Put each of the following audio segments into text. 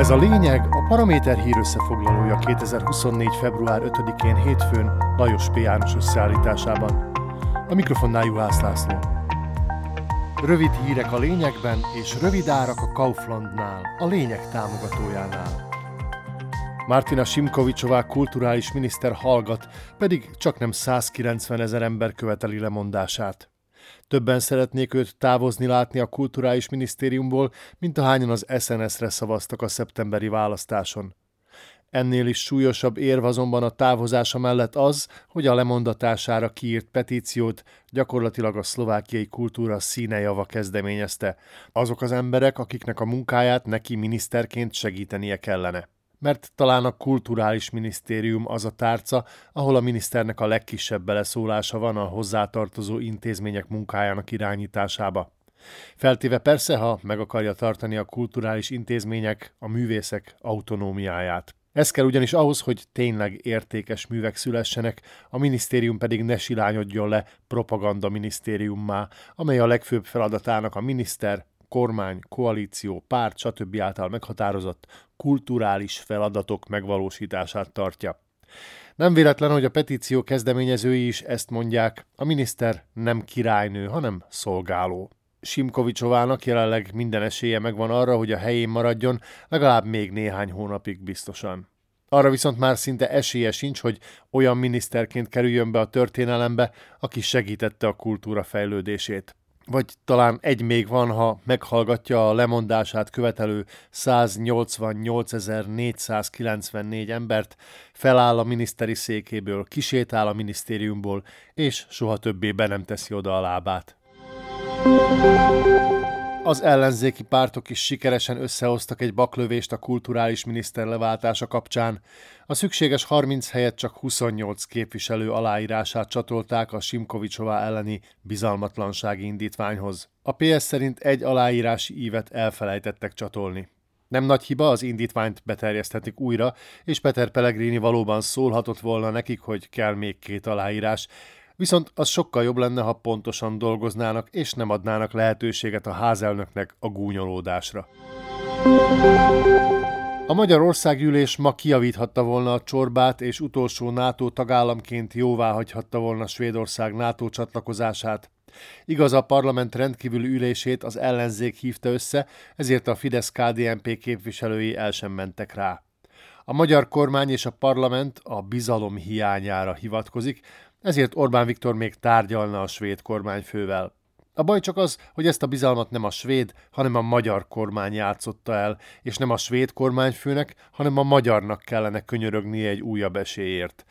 Ez a lényeg a Paraméter hír összefoglalója 2024. február 5-én hétfőn Lajos P. János összeállításában. A mikrofonnál Juhász László. Rövid hírek a lényegben és rövid árak a Kauflandnál, a lényeg támogatójánál. Martina Simkovicsová kulturális miniszter hallgat, pedig csak nem 190 ezer ember követeli lemondását. Többen szeretnék őt távozni látni a kulturális minisztériumból, mint ahányan az SNS-re szavaztak a szeptemberi választáson. Ennél is súlyosabb érv azonban a távozása mellett az, hogy a lemondatására kiírt petíciót gyakorlatilag a szlovákiai kultúra színejava kezdeményezte. Azok az emberek, akiknek a munkáját neki miniszterként segítenie kellene mert talán a kulturális minisztérium az a tárca, ahol a miniszternek a legkisebb beleszólása van a hozzátartozó intézmények munkájának irányításába. Feltéve persze, ha meg akarja tartani a kulturális intézmények, a művészek autonómiáját. Ez kell ugyanis ahhoz, hogy tényleg értékes művek szülessenek, a minisztérium pedig ne silányodjon le propaganda minisztériummá, amely a legfőbb feladatának a miniszter, kormány, koalíció, párt, stb. által meghatározott kulturális feladatok megvalósítását tartja. Nem véletlen, hogy a petíció kezdeményezői is ezt mondják, a miniszter nem királynő, hanem szolgáló. Simkovicsovának jelenleg minden esélye megvan arra, hogy a helyén maradjon, legalább még néhány hónapig biztosan. Arra viszont már szinte esélye sincs, hogy olyan miniszterként kerüljön be a történelembe, aki segítette a kultúra fejlődését vagy talán egy még van, ha meghallgatja a lemondását követelő 188.494 embert, feláll a miniszteri székéből, kisétál a minisztériumból, és soha többé be nem teszi oda a lábát. Az ellenzéki pártok is sikeresen összehoztak egy baklövést a kulturális miniszter leváltása kapcsán. A szükséges 30 helyett csak 28 képviselő aláírását csatolták a Simkovicsová elleni bizalmatlansági indítványhoz. A PS szerint egy aláírási ívet elfelejtettek csatolni. Nem nagy hiba, az indítványt beterjeszthetik újra, és Peter Pellegrini valóban szólhatott volna nekik, hogy kell még két aláírás, Viszont az sokkal jobb lenne, ha pontosan dolgoznának, és nem adnának lehetőséget a házelnöknek a gúnyolódásra. A Magyarországgyűlés ma kiavíthatta volna a csorbát, és utolsó NATO tagállamként jóvá hagyhatta volna Svédország NATO csatlakozását. Igaz, a parlament rendkívüli ülését az ellenzék hívta össze, ezért a Fidesz-KDNP képviselői el sem mentek rá. A magyar kormány és a parlament a bizalom hiányára hivatkozik, ezért Orbán Viktor még tárgyalna a svéd kormányfővel. A baj csak az, hogy ezt a bizalmat nem a svéd, hanem a magyar kormány játszotta el, és nem a svéd kormányfőnek, hanem a magyarnak kellene könyörögnie egy újabb esélyért.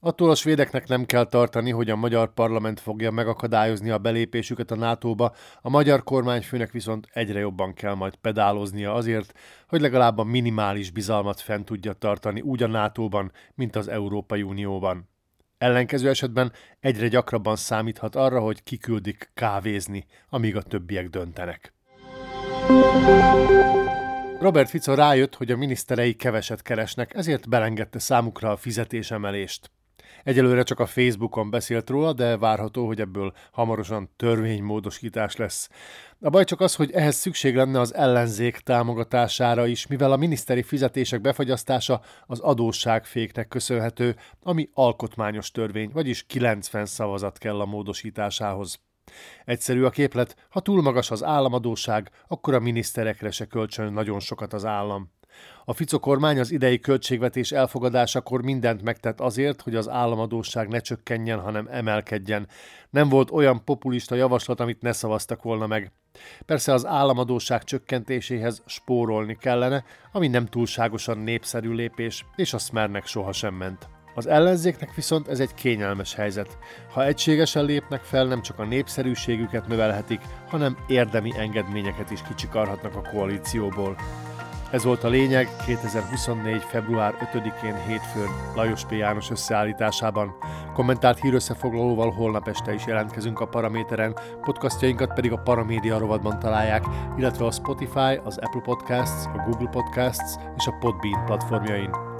Attól a svédeknek nem kell tartani, hogy a magyar parlament fogja megakadályozni a belépésüket a NATO-ba, a magyar kormányfőnek viszont egyre jobban kell majd pedáloznia azért, hogy legalább a minimális bizalmat fent tudja tartani úgy a NATO-ban, mint az Európai Unióban. Ellenkező esetben egyre gyakrabban számíthat arra, hogy kiküldik kávézni, amíg a többiek döntenek. Robert Fico rájött, hogy a miniszterei keveset keresnek, ezért belengedte számukra a fizetésemelést. Egyelőre csak a Facebookon beszélt róla, de várható, hogy ebből hamarosan törvénymódosítás lesz. A baj csak az, hogy ehhez szükség lenne az ellenzék támogatására is, mivel a miniszteri fizetések befagyasztása az adósságféknek köszönhető, ami alkotmányos törvény, vagyis 90 szavazat kell a módosításához. Egyszerű a képlet, ha túl magas az államadóság, akkor a miniszterekre se kölcsön nagyon sokat az állam. A Fico kormány az idei költségvetés elfogadásakor mindent megtett azért, hogy az államadóság ne csökkenjen, hanem emelkedjen. Nem volt olyan populista javaslat, amit ne szavaztak volna meg. Persze az államadóság csökkentéséhez spórolni kellene, ami nem túlságosan népszerű lépés, és a Smernek sohasem ment. Az ellenzéknek viszont ez egy kényelmes helyzet. Ha egységesen lépnek fel, nem csak a népszerűségüket növelhetik, hanem érdemi engedményeket is kicsikarhatnak a koalícióból. Ez volt a lényeg 2024. február 5-én hétfőn Lajos P. János összeállításában. Kommentált hírösszefoglalóval holnap este is jelentkezünk a Paraméteren, podcastjainkat pedig a Paramédia rovadban találják, illetve a Spotify, az Apple Podcasts, a Google Podcasts és a Podbean platformjain.